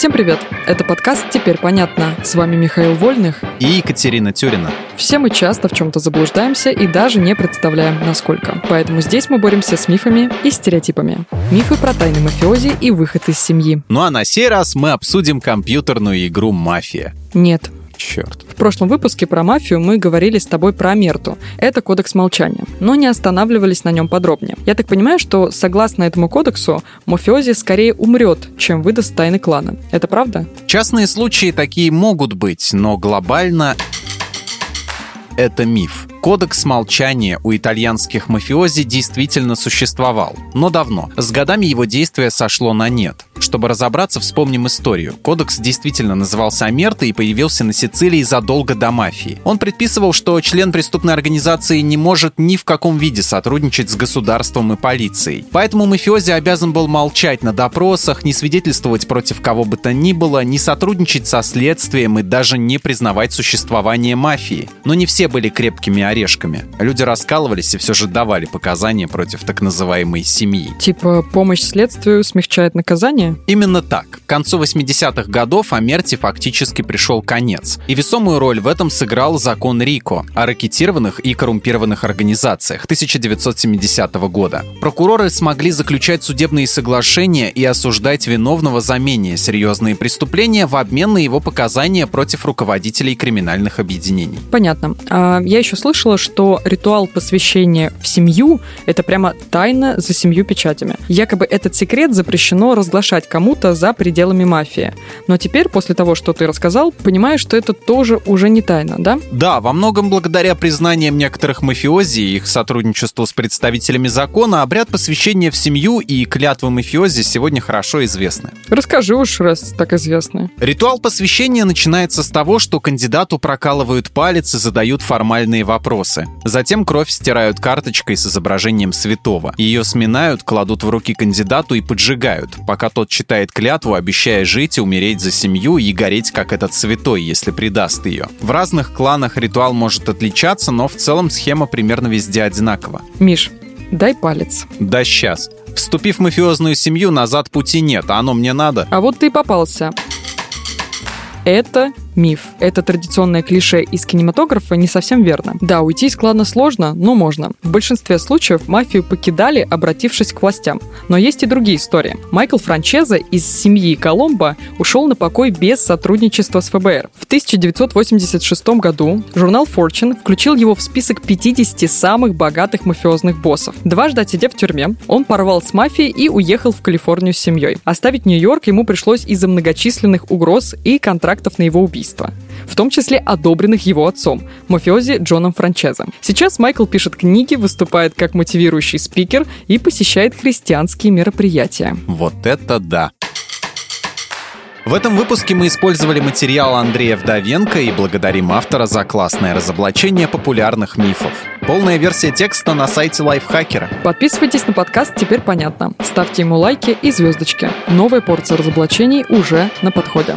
Всем привет! Это подкаст «Теперь понятно». С вами Михаил Вольных и Екатерина Тюрина. Все мы часто в чем-то заблуждаемся и даже не представляем, насколько. Поэтому здесь мы боремся с мифами и стереотипами. Мифы про тайны мафиози и выход из семьи. Ну а на сей раз мы обсудим компьютерную игру «Мафия». Нет, Черт. В прошлом выпуске про мафию мы говорили с тобой про Мерту. Это кодекс молчания, но не останавливались на нем подробнее. Я так понимаю, что согласно этому кодексу, мафиози скорее умрет, чем выдаст тайны клана. Это правда? Частные случаи такие могут быть, но глобально это миф. Кодекс молчания у итальянских мафиози действительно существовал, но давно. С годами его действие сошло на нет. Чтобы разобраться, вспомним историю. Кодекс действительно назывался Амерта и появился на Сицилии задолго до мафии. Он предписывал, что член преступной организации не может ни в каком виде сотрудничать с государством и полицией. Поэтому мафиози обязан был молчать на допросах, не свидетельствовать против кого бы то ни было, не сотрудничать со следствием и даже не признавать существование мафии. Но не все были крепкими орешками. Люди раскалывались и все же давали показания против так называемой семьи. Типа помощь следствию смягчает наказание? Именно так. К концу 80-х годов Амерти фактически пришел конец. И весомую роль в этом сыграл закон Рико о ракетированных и коррумпированных организациях 1970 года. Прокуроры смогли заключать судебные соглашения и осуждать виновного за менее серьезные преступления в обмен на его показания против руководителей криминальных объединений. Понятно. А я еще слышала, что ритуал посвящения в семью — это прямо тайна за семью печатями. Якобы этот секрет запрещено разглашать кому-то за пределами мафии. Но теперь, после того, что ты рассказал, понимаешь, что это тоже уже не тайна, да? Да, во многом благодаря признаниям некоторых мафиози и их сотрудничеству с представителями закона, обряд посвящения в семью и клятвы мафиози сегодня хорошо известны. Расскажи уж, раз так известны. Ритуал посвящения начинается с того, что кандидату прокалывают палец и задают формальные вопросы. Затем кровь стирают карточкой с изображением святого. Ее сминают, кладут в руки кандидату и поджигают, пока тот читает клятву, обещая жить и умереть за семью и гореть как этот святой, если предаст ее. В разных кланах ритуал может отличаться, но в целом схема примерно везде одинакова. Миш, дай палец. Да сейчас. Вступив в мафиозную семью, назад пути нет, а оно мне надо. А вот ты и попался. Это миф. Это традиционное клише из кинематографа не совсем верно. Да, уйти из клана сложно, но можно. В большинстве случаев мафию покидали, обратившись к властям. Но есть и другие истории. Майкл Франчеза из семьи Коломбо ушел на покой без сотрудничества с ФБР. В 1986 году журнал Fortune включил его в список 50 самых богатых мафиозных боссов. Дважды отсидев в тюрьме, он порвал с мафией и уехал в Калифорнию с семьей. Оставить Нью-Йорк ему пришлось из-за многочисленных угроз и контрактов на его убийство убийства, в том числе одобренных его отцом, мафиози Джоном Франчезо. Сейчас Майкл пишет книги, выступает как мотивирующий спикер и посещает христианские мероприятия. Вот это да! В этом выпуске мы использовали материал Андрея Вдовенко и благодарим автора за классное разоблачение популярных мифов. Полная версия текста на сайте Лайфхакера. Подписывайтесь на подкаст «Теперь понятно». Ставьте ему лайки и звездочки. Новая порция разоблачений уже на подходе.